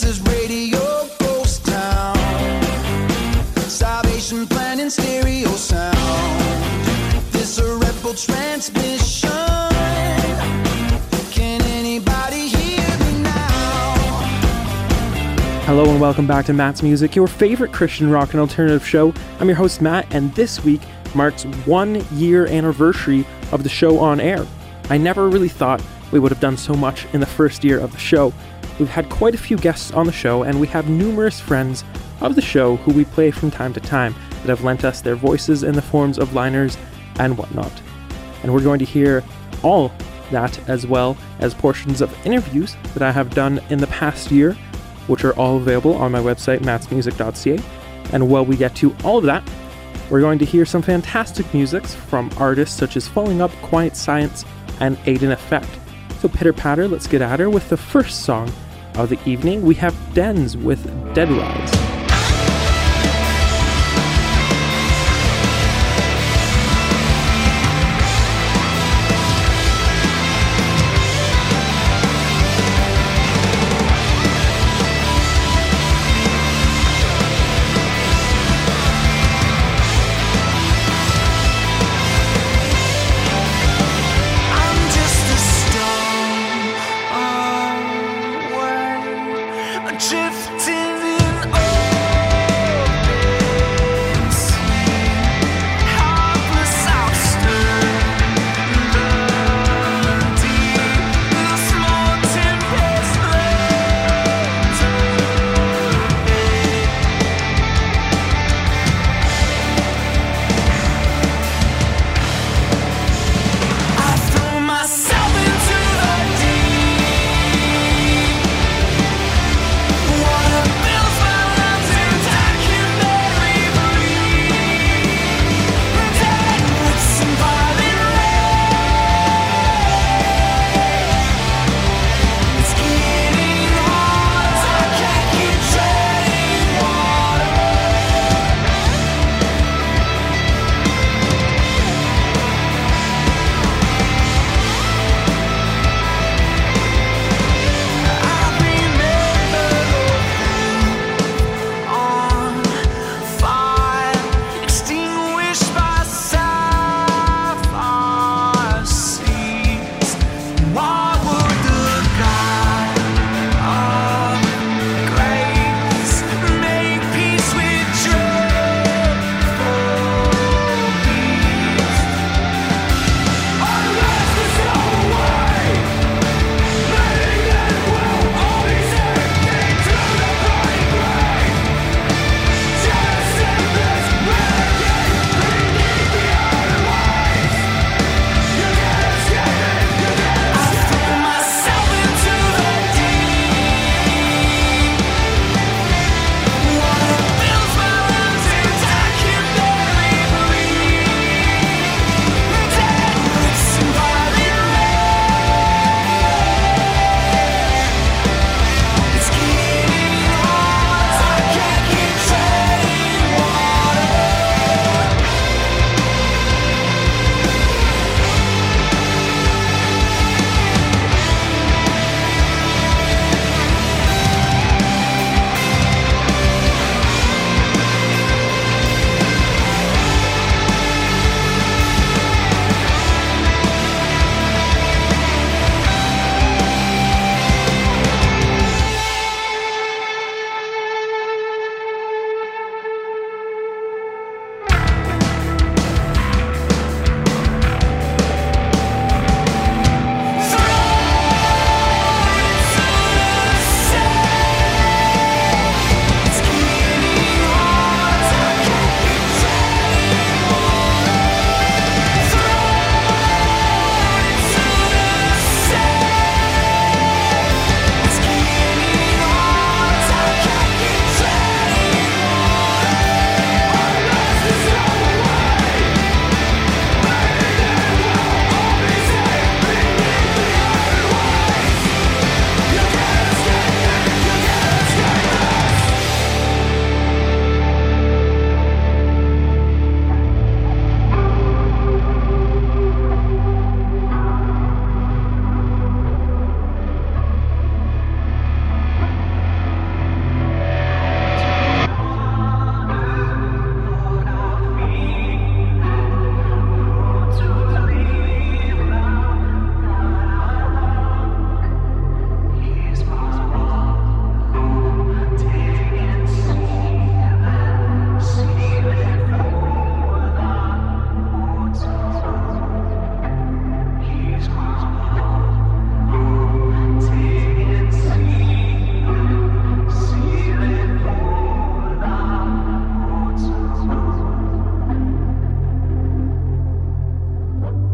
This is Radio Ghost Town. Salvation plan in stereo sound. This a transmission. Hello and welcome back to Matt's Music, your favorite Christian rock and alternative show. I'm your host Matt, and this week marks one year anniversary of the show on air. I never really thought we would have done so much in the first year of the show. We've had quite a few guests on the show, and we have numerous friends of the show who we play from time to time that have lent us their voices in the forms of liners and whatnot. And we're going to hear all that as well as portions of interviews that I have done in the past year, which are all available on my website, mattsmusic.ca. And while we get to all of that, we're going to hear some fantastic musics from artists such as Falling Up, Quiet Science, and Aiden Effect. So pitter patter, let's get at her with the first song of the evening. We have Dens with Dead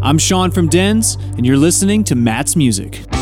I'm Sean from Dens, and you're listening to Matt's Music.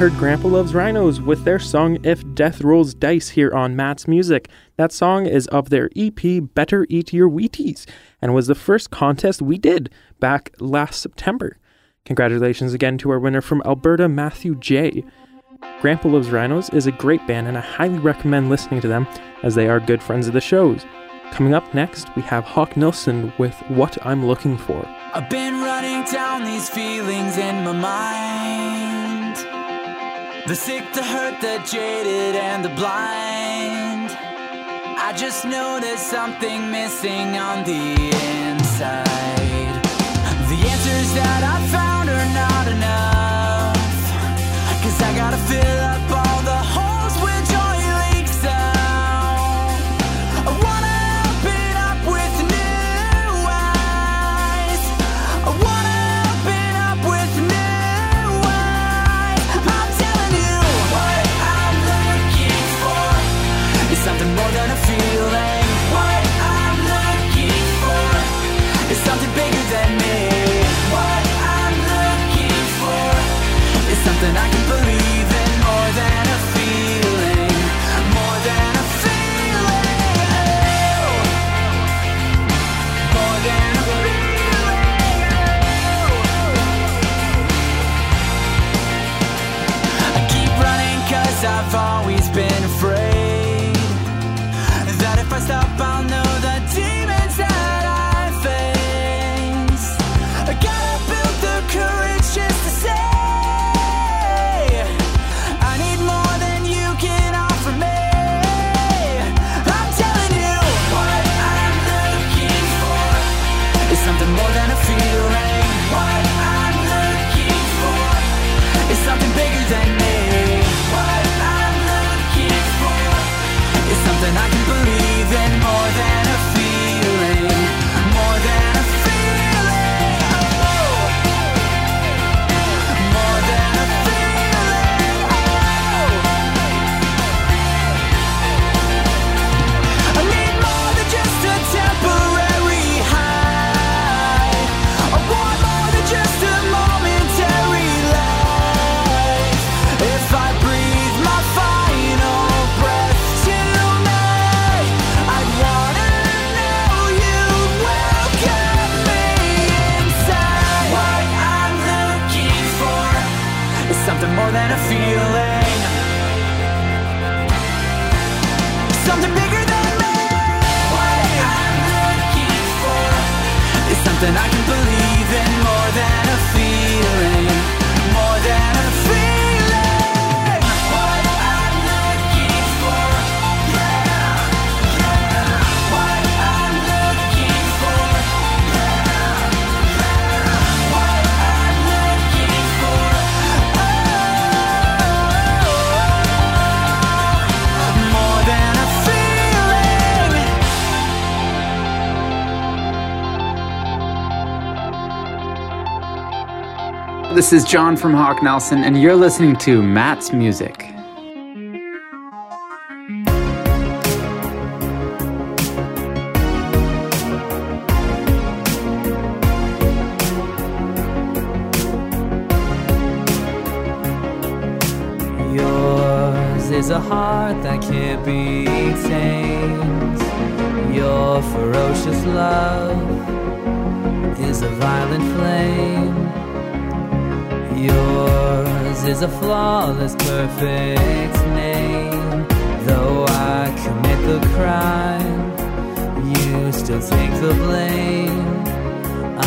heard Grandpa Loves Rhinos with their song If Death Rolls Dice here on Matt's Music. That song is of their EP Better Eat Your Wheaties and was the first contest we did back last September. Congratulations again to our winner from Alberta, Matthew J. Grandpa Loves Rhinos is a great band and I highly recommend listening to them as they are good friends of the shows. Coming up next, we have Hawk Nelson with What I'm Looking For. I've been running down these feelings in my mind. The sick, the hurt, the jaded, and the blind. I just know there's something missing on the inside. The answers that I found are not enough. Cause I gotta fill up all something I can put This is John from Hawk Nelson, and you're listening to Matt's Music. Yours is a heart that can't be tamed. Your ferocious love is a violent flame. Yours is a flawless, perfect name. Though I commit the crime, you still take the blame.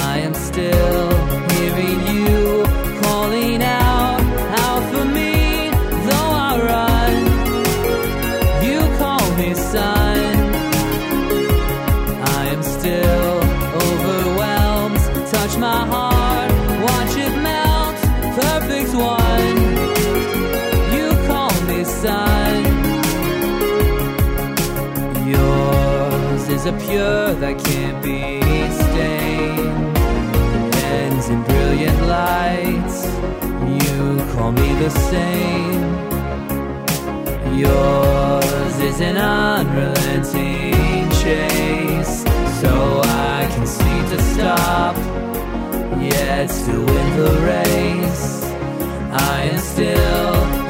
I am still hearing you calling out, is a pure that can't be stained. Ends in brilliant lights. You call me the same. Yours is an unrelenting chase. So I can see to stop, yet still win the race. I am still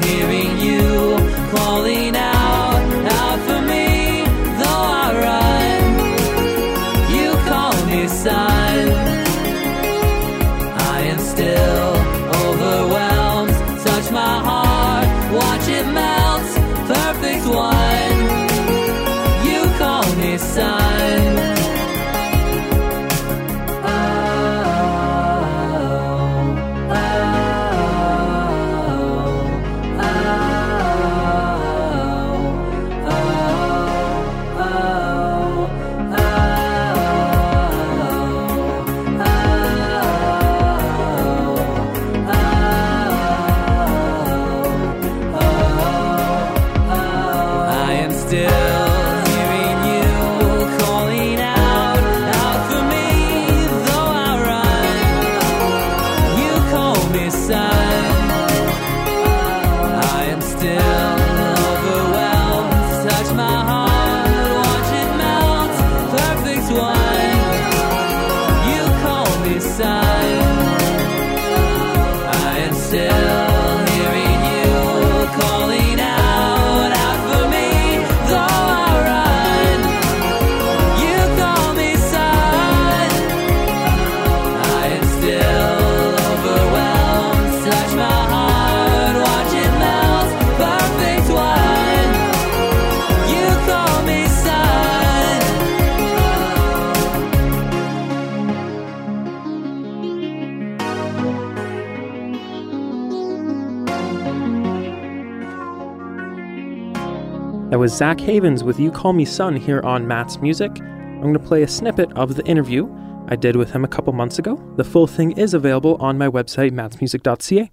That was Zach Havens with You Call Me Son here on Matt's Music. I'm going to play a snippet of the interview I did with him a couple months ago. The full thing is available on my website, mattsmusic.ca.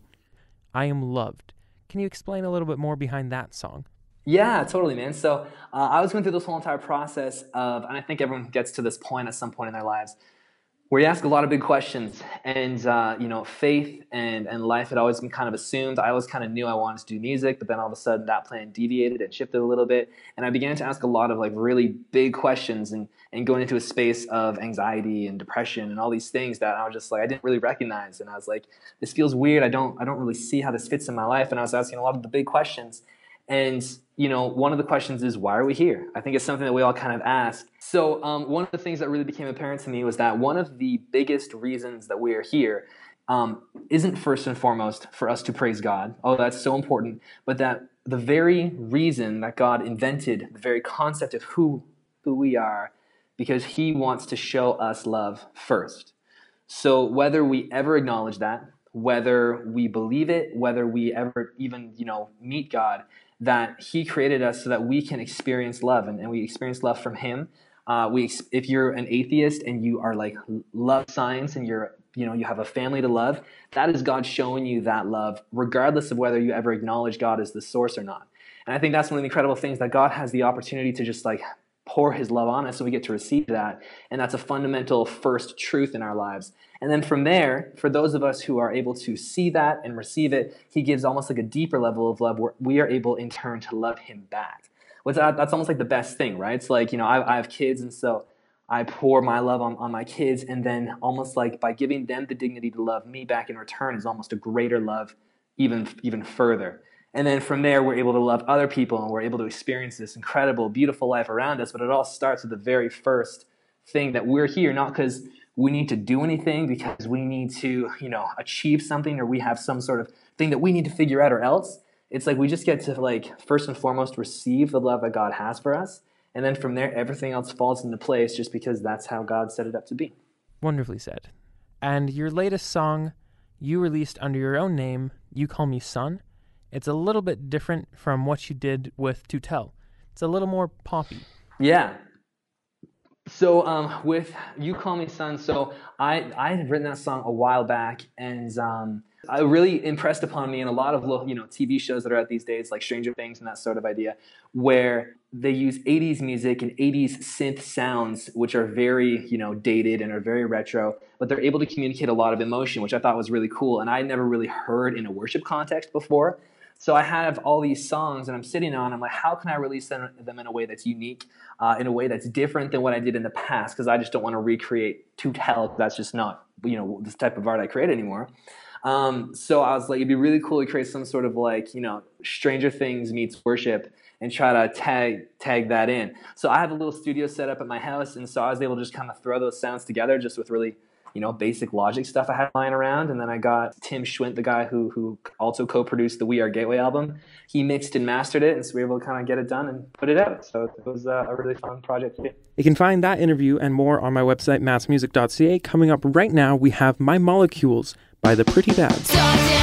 I Am Loved. Can you explain a little bit more behind that song? Yeah, totally, man. So uh, I was going through this whole entire process of, and I think everyone gets to this point at some point in their lives, where you ask a lot of big questions, and uh, you know, faith and and life had always been kind of assumed. I always kind of knew I wanted to do music, but then all of a sudden that plan deviated and shifted a little bit, and I began to ask a lot of like really big questions and and going into a space of anxiety and depression and all these things that I was just like I didn't really recognize, and I was like, this feels weird. I don't I don't really see how this fits in my life, and I was asking a lot of the big questions. And you know, one of the questions is why are we here? I think it's something that we all kind of ask. So um, one of the things that really became apparent to me was that one of the biggest reasons that we are here um, isn't first and foremost for us to praise God. Oh, that's so important. But that the very reason that God invented the very concept of who who we are, because He wants to show us love first. So whether we ever acknowledge that, whether we believe it, whether we ever even you know meet God, that He created us so that we can experience love, and, and we experience love from Him. Uh, we, if you're an atheist and you are like love science and you're you know you have a family to love that is god showing you that love regardless of whether you ever acknowledge god as the source or not. And i think that's one of the incredible things that god has the opportunity to just like pour his love on us so we get to receive that and that's a fundamental first truth in our lives. And then from there for those of us who are able to see that and receive it he gives almost like a deeper level of love where we are able in turn to love him back Which uh, that's almost like the best thing right it's like you know I, I have kids and so I pour my love on, on my kids, and then almost like by giving them the dignity to love me back in return is almost a greater love, even even further. And then from there, we're able to love other people, and we're able to experience this incredible, beautiful life around us. But it all starts with the very first thing that we're here, not because we need to do anything, because we need to, you know, achieve something, or we have some sort of thing that we need to figure out, or else. It's like we just get to like first and foremost receive the love that God has for us, and then from there, everything else falls into place just because that's how God set it up to be. Wonderfully said. And your latest song, you released under your own name, You Call Me Son. It's a little bit different from what you did with To Tell. It's a little more poppy. Yeah. So um, with You Call Me Son, so I, I had written that song a while back, and um, it really impressed upon me in a lot of you know TV shows that are out these days, like Stranger Things and that sort of idea, where they use 80s music and 80s synth sounds, which are very you know dated and are very retro, but they're able to communicate a lot of emotion, which I thought was really cool, and I never really heard in a worship context before. So I have all these songs and I'm sitting on. I'm like, how can I release them, them in a way that's unique, uh, in a way that's different than what I did in the past? Because I just don't want to recreate to tell. That's just not you know this type of art I create anymore. Um, so I was like, it'd be really cool to create some sort of like, you know, Stranger Things meets worship and try to tag tag that in. So I have a little studio set up at my house, and so I was able to just kind of throw those sounds together just with really, you know, basic logic stuff I had lying around. And then I got Tim Schwint, the guy who who also co-produced the We Are Gateway album. He mixed and mastered it, and so we were able to kind of get it done and put it out. So it was uh, a really fun project to do. You can find that interview and more on my website, mattsmusic.ca. Coming up right now, we have My Molecules by the Pretty Bads.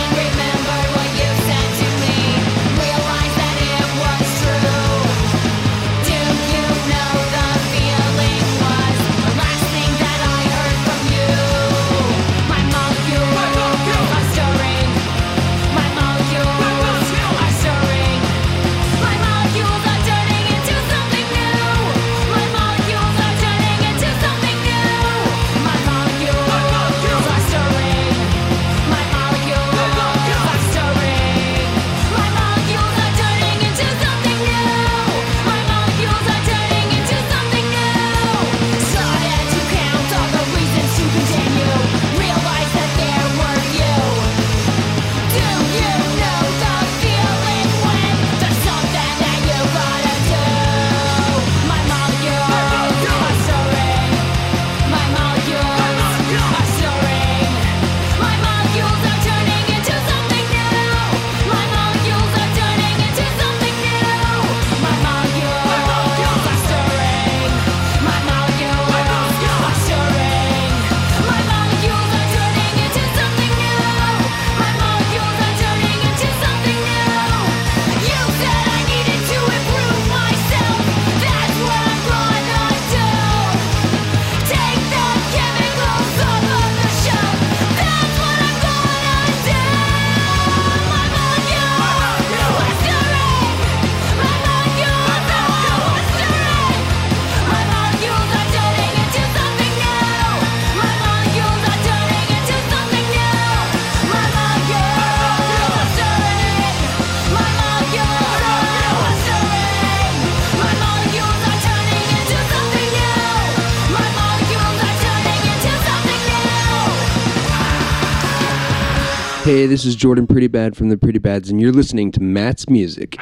Hey, this is Jordan Pretty Bad from the Pretty Bads, and you're listening to Matt's Music.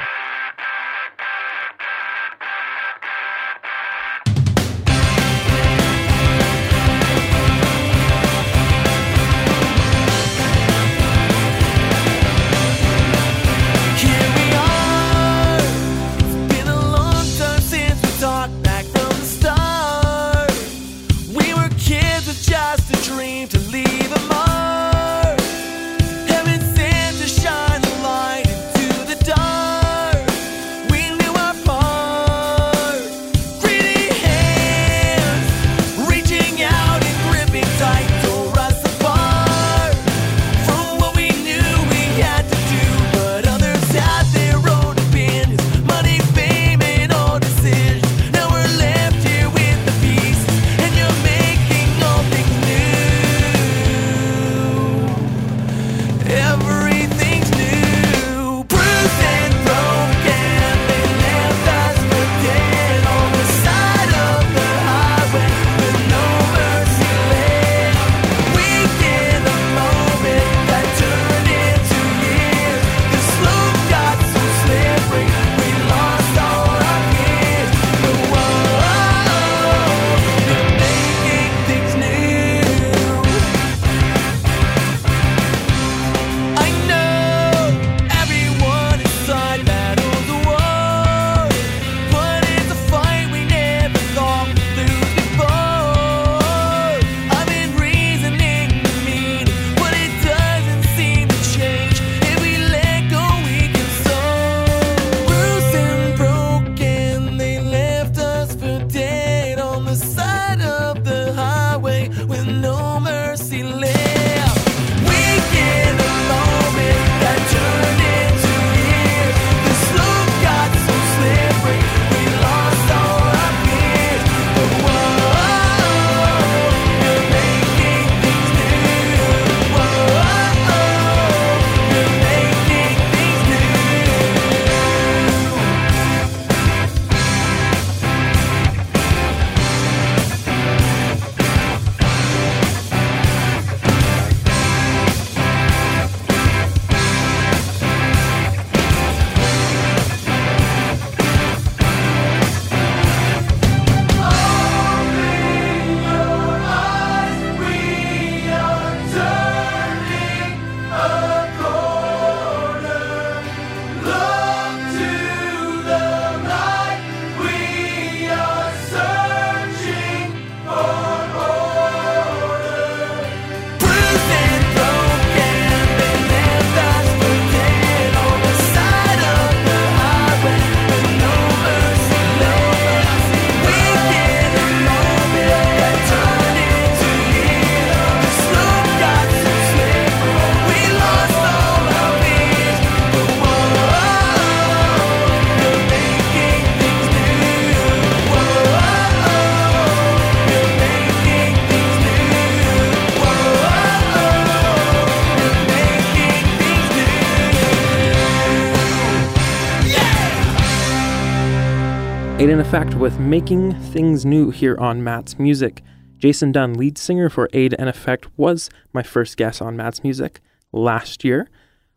Aiden Effect with Making Things New here on Matt's Music. Jason Dunn, lead singer for Aiden Effect, was my first guest on Matt's Music last year,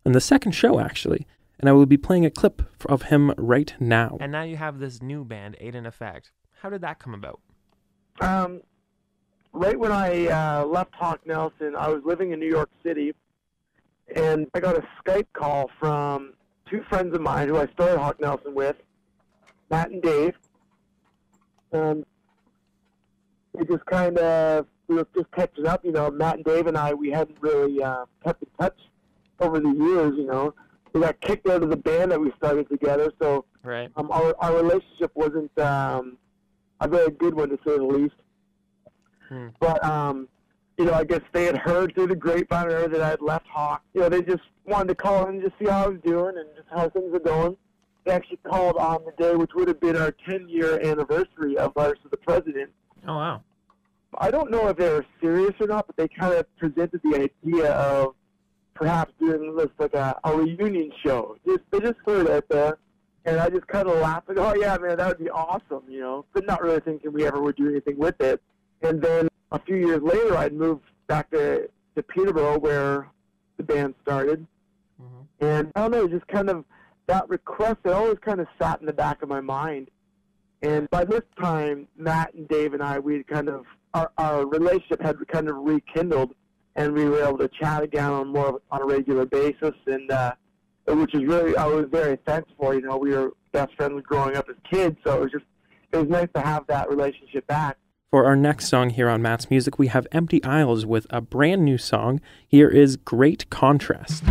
and the second show actually. And I will be playing a clip of him right now. And now you have this new band, Aiden Effect. How did that come about? Um, right when I uh, left Hawk Nelson, I was living in New York City, and I got a Skype call from two friends of mine who I started Hawk Nelson with, Matt and Dave. And we just kind of we were just catching up, you know. Matt and Dave and I, we hadn't really uh, kept in touch over the years, you know. We got kicked out of the band that we started together, so Right. um, our our relationship wasn't um, a very good one to say the least. Hmm. But um, you know, I guess they had heard through the grapevine or that I had left Hawk. You know, they just wanted to call in and just see how I was doing and just how things are going. Actually called on the day which would have been our 10 year anniversary of Letters to the President. Oh, wow. I don't know if they were serious or not, but they kind of presented the idea of perhaps doing this like a, a reunion show. Just they just threw it out there, and I just kind of laughed like, "Oh yeah, man, that would be awesome," you know. But not really thinking we ever would do anything with it. And then a few years later, I'd moved back to to Peterborough where the band started, mm-hmm. and I don't know, just kind of that request that always kind of sat in the back of my mind. And by this time, Matt and Dave and I, we kind of our, our relationship had kind of rekindled, and we were able to chat again on more on a regular basis, and uh, which is really I was very thankful for. You know, we were best friends growing up as kids, so it was just it was nice to have that relationship back. For our next song here on Matt's Music, we have Empty Isles with a brand new song. Here is Great Contrast.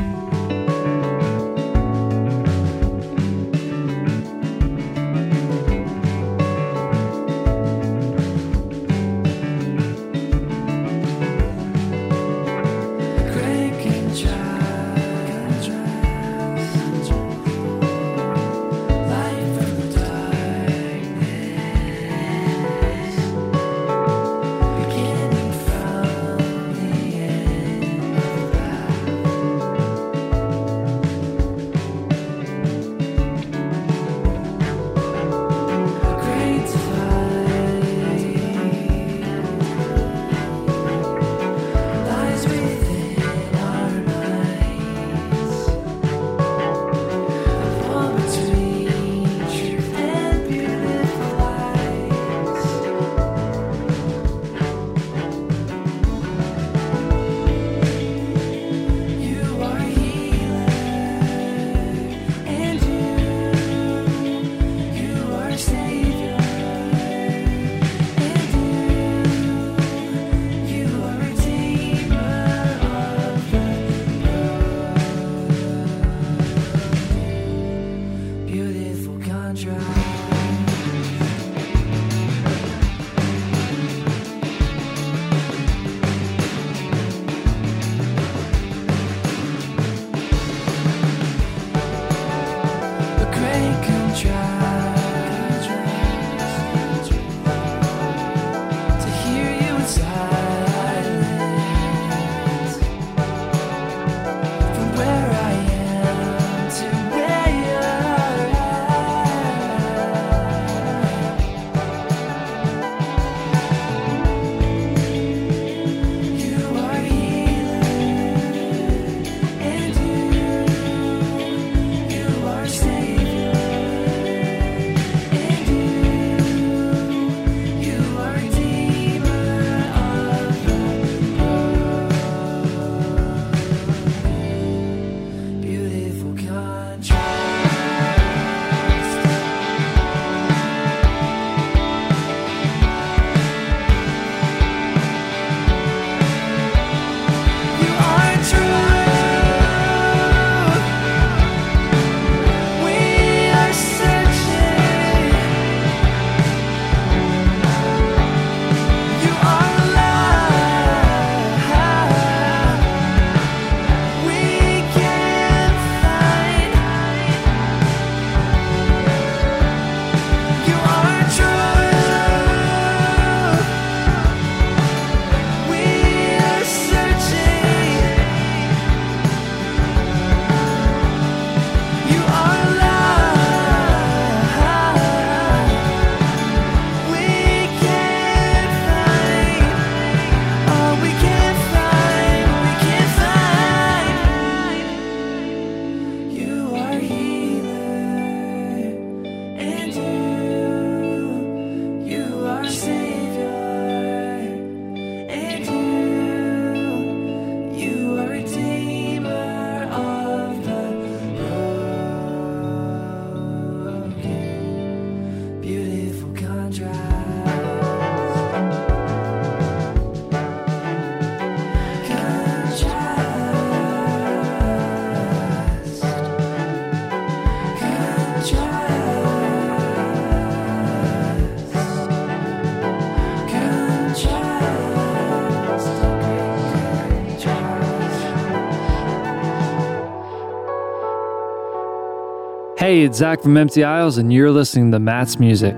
Hey, it's Zach from Empty Isles, and you're listening to Matt's Music.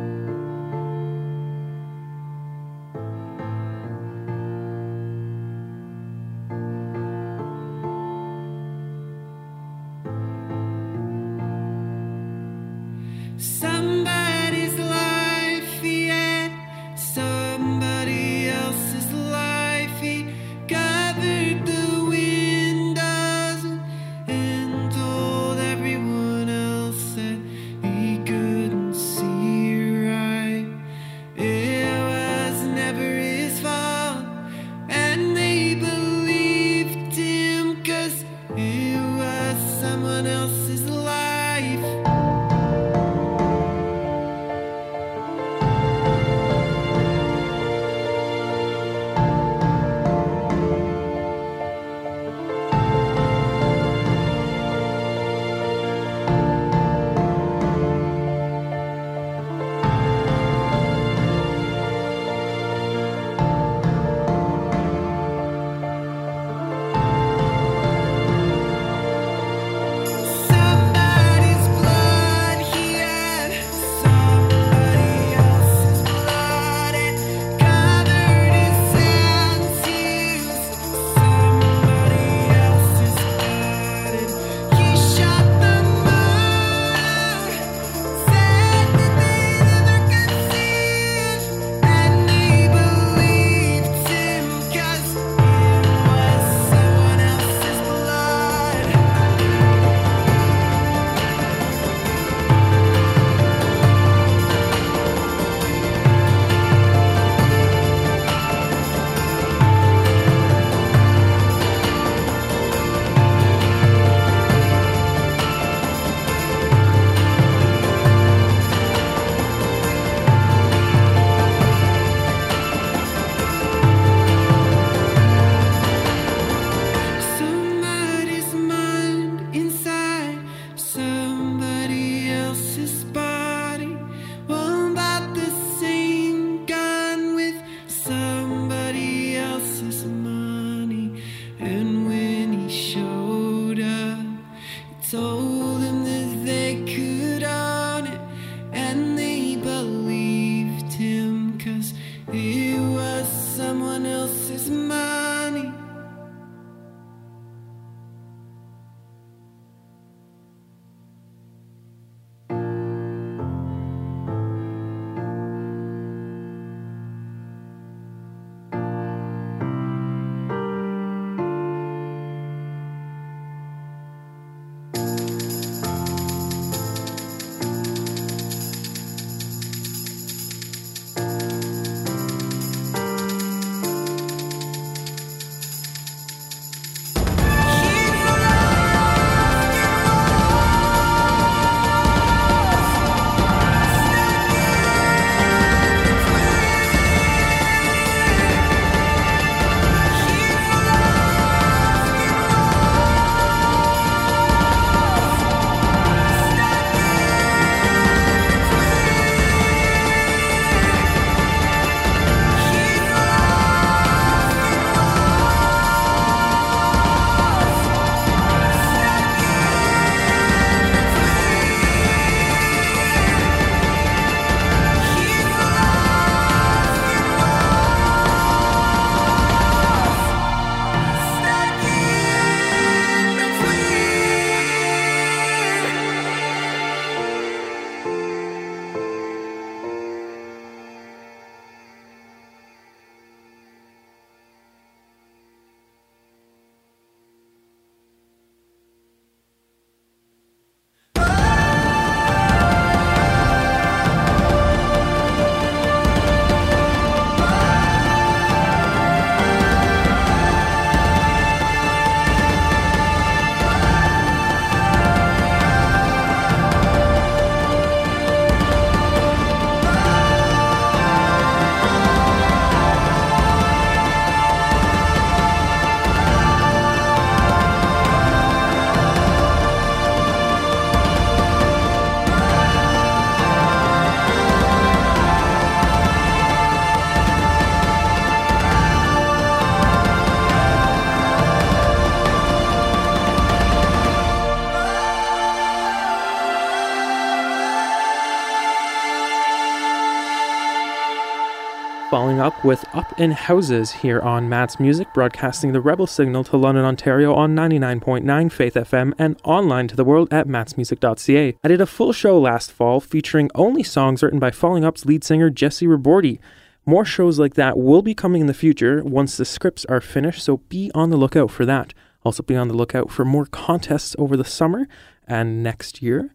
With Up in Houses here on Matt's Music, broadcasting the Rebel Signal to London, Ontario on 99.9 Faith FM and online to the world at mattsmusic.ca. I did a full show last fall featuring only songs written by Falling Up's lead singer Jessy Ribordy. More shows like that will be coming in the future once the scripts are finished, so be on the lookout for that. Also, be on the lookout for more contests over the summer and next year.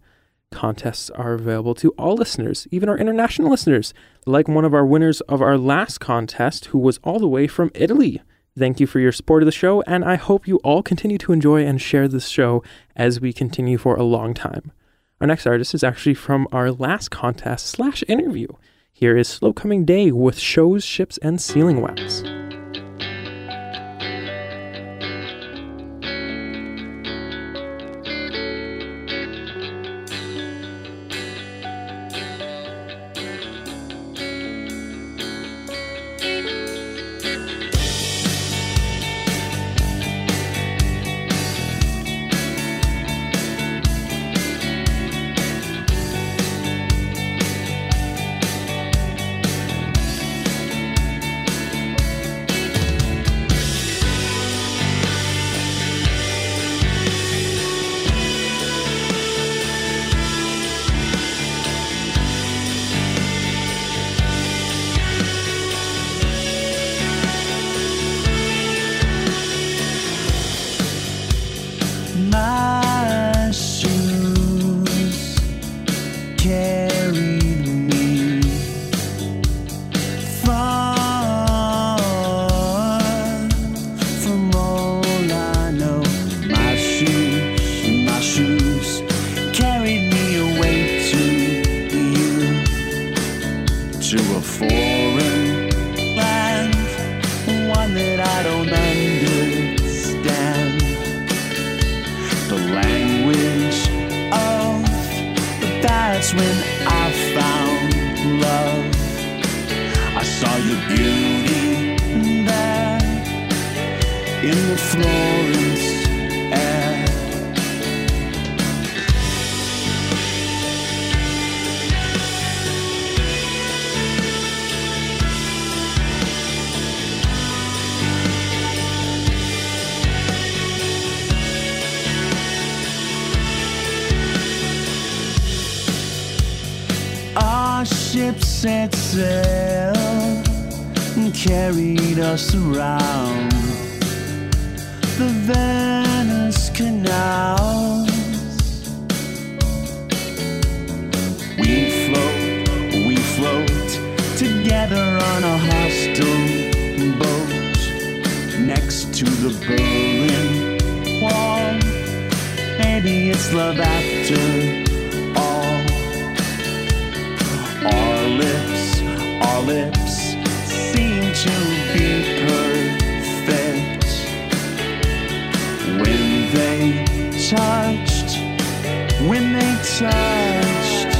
Contests are available to all listeners, even our international listeners, like one of our winners of our last contest, who was all the way from Italy. Thank you for your support of the show, and I hope you all continue to enjoy and share this show as we continue for a long time. Our next artist is actually from our last contest slash interview. Here is Slow Coming Day with Shoes, Ships, and Sealing Wax. They touched, when they touched,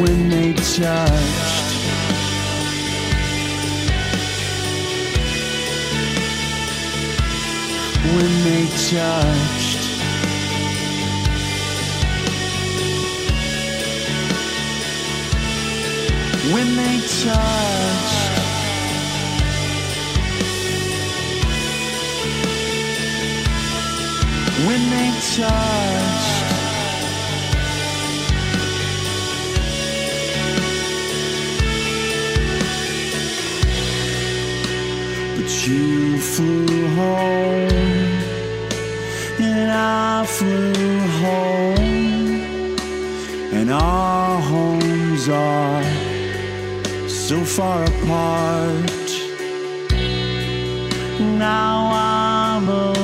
when they touched. When they touched. when they touched. When they touched. But you flew home, and I flew home, and our homes are so far apart. Now I'm alone,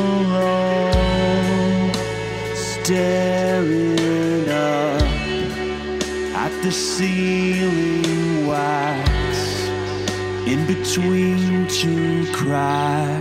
staring up at the ceiling wax in between two cracks.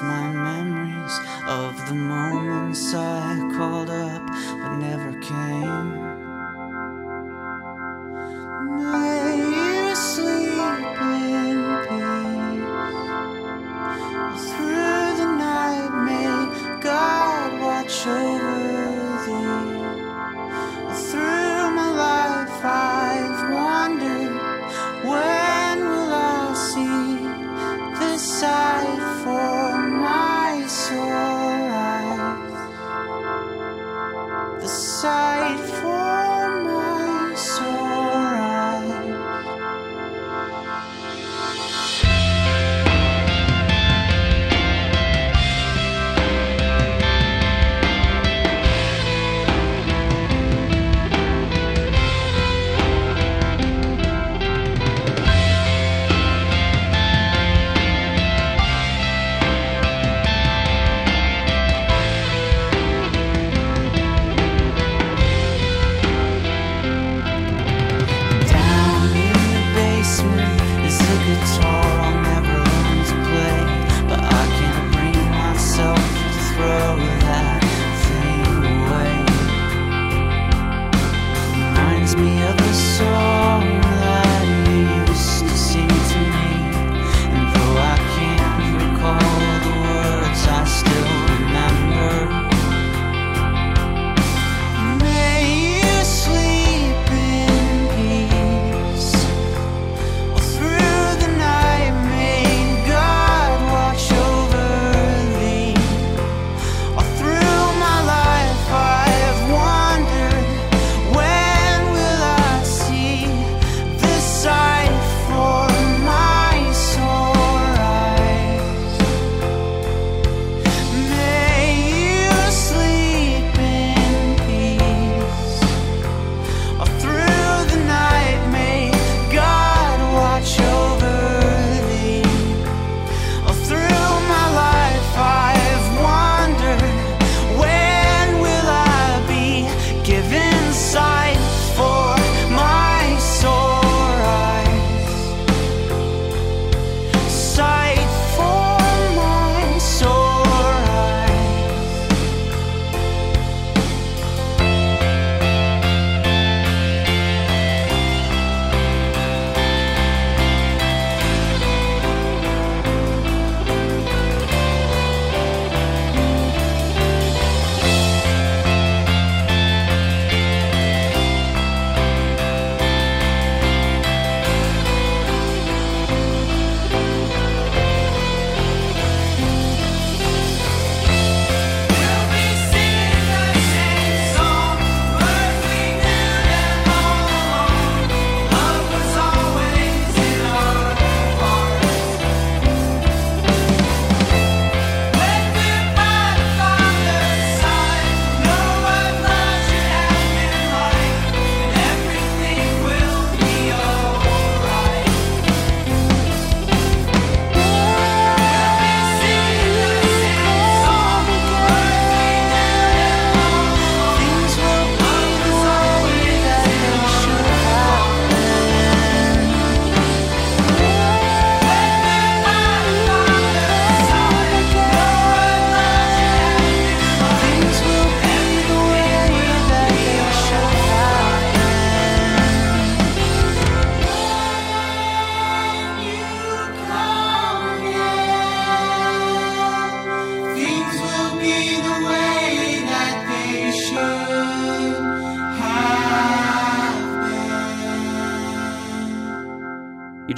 my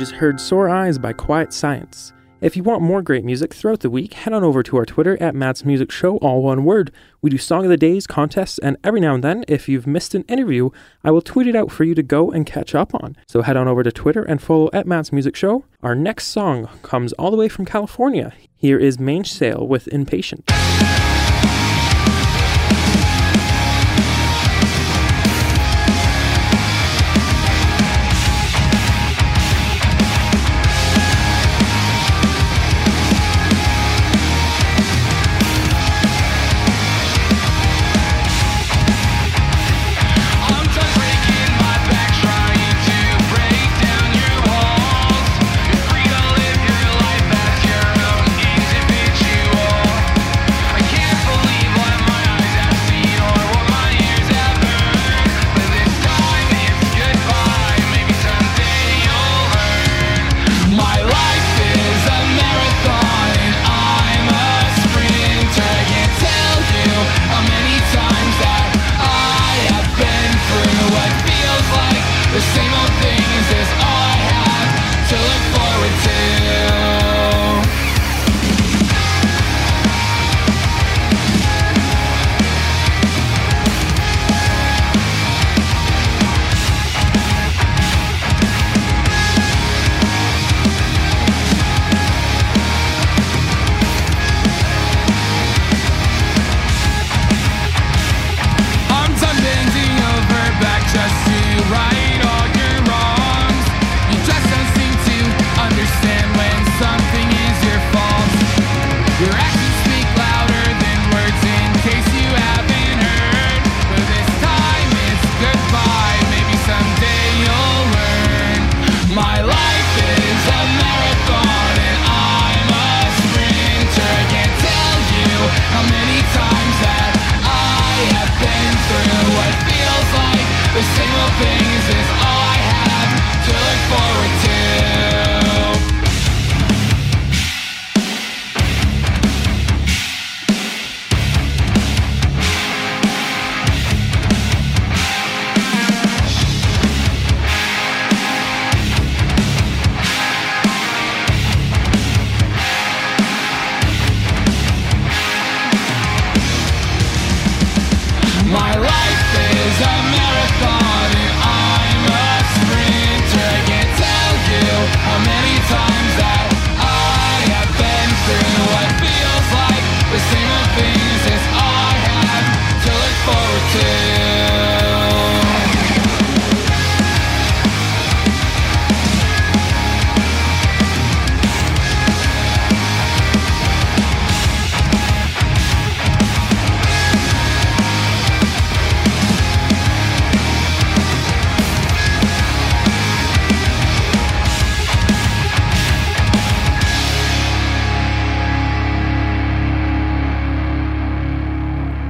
just heard Sore Eyes by Quiet Science. If you want more great music throughout the week, head on over to our Twitter at Matt's Music Show, all one word. We do Song of the Days, contests, and every now and then, if you've missed an interview, I will tweet it out for you to go and catch up on. So head on over to Twitter and follow at Matt's Music Show. Our next song comes all the way from California. Here is Mange with Impatient.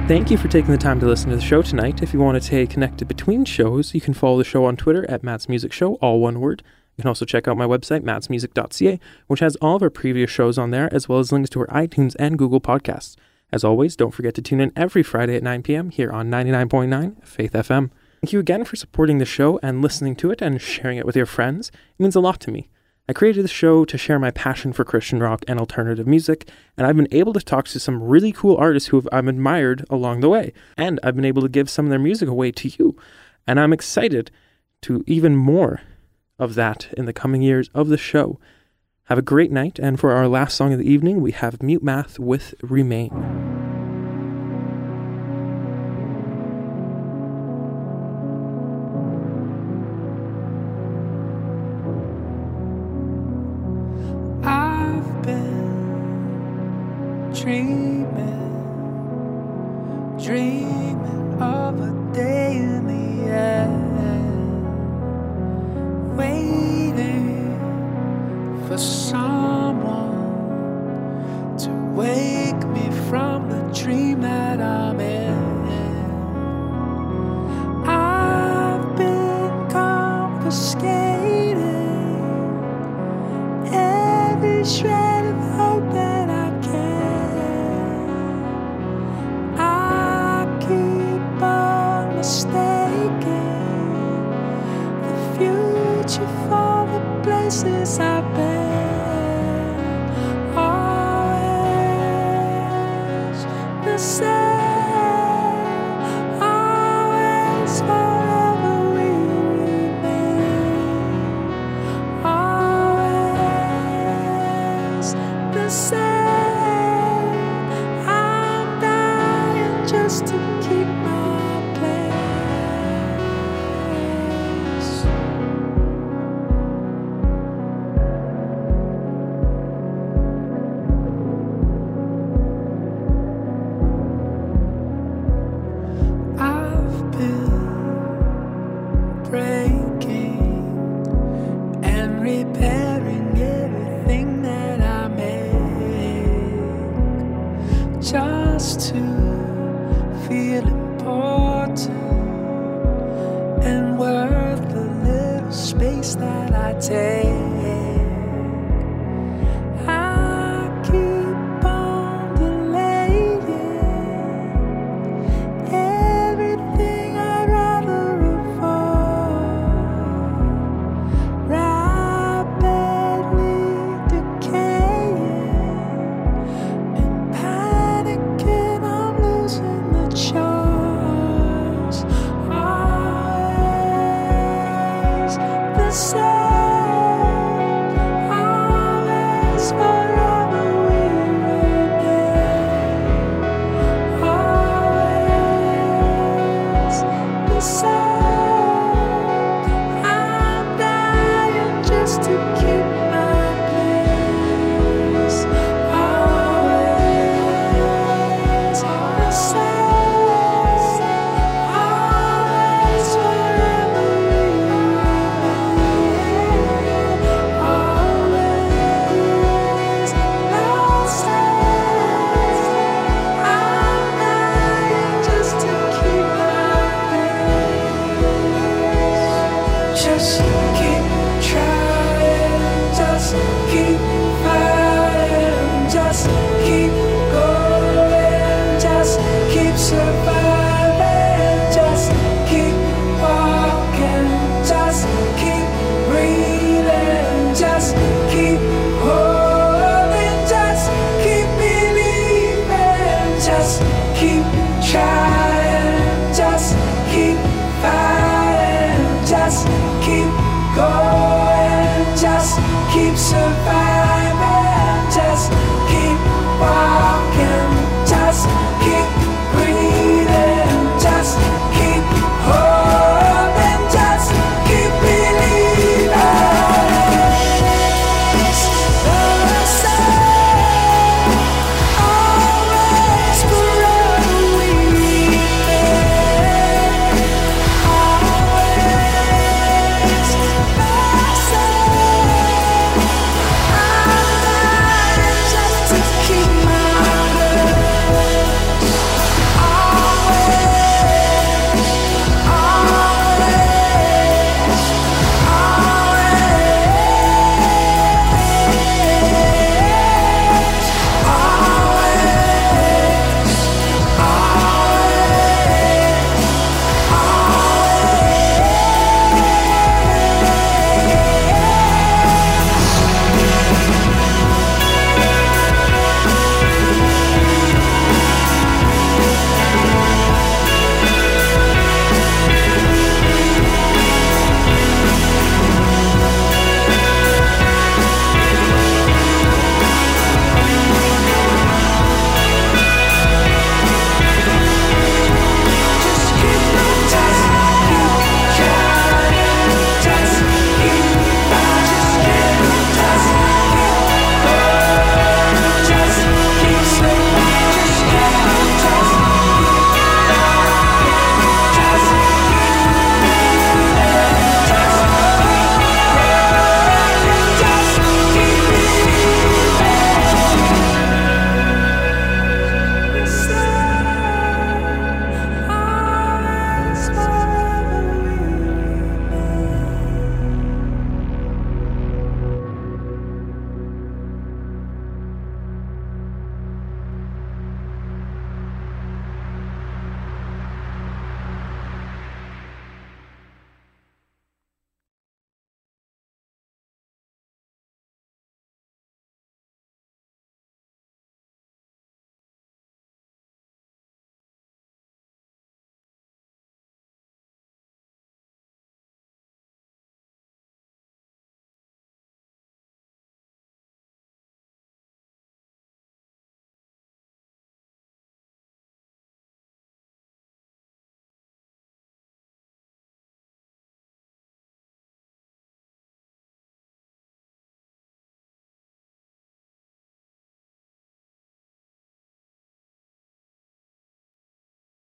Thank you for taking the time to listen to the show tonight. If you want to stay connected between shows, you can follow the show on Twitter at Matt's Music Show, all one word. You can also check out my website, mattsmusic.ca, which has all of our previous shows on there, as well as links to our iTunes and Google podcasts. As always, don't forget to tune in every Friday at 9 p.m. here on 99.9 Faith FM. Thank you again for supporting the show and listening to it and sharing it with your friends. It means a lot to me. I created the show to share my passion for Christian rock and alternative music, and I've been able to talk to some really cool artists who I've admired along the way, and I've been able to give some of their music away to you. And I'm excited to even more of that in the coming years of the show. Have a great night, and for our last song of the evening, we have Mute Math with Remain. Dreaming, dreaming of a day in the end, waiting for someone to wake me from the dream that I'm in. I've been confiscated every shred places I've been. Always the same,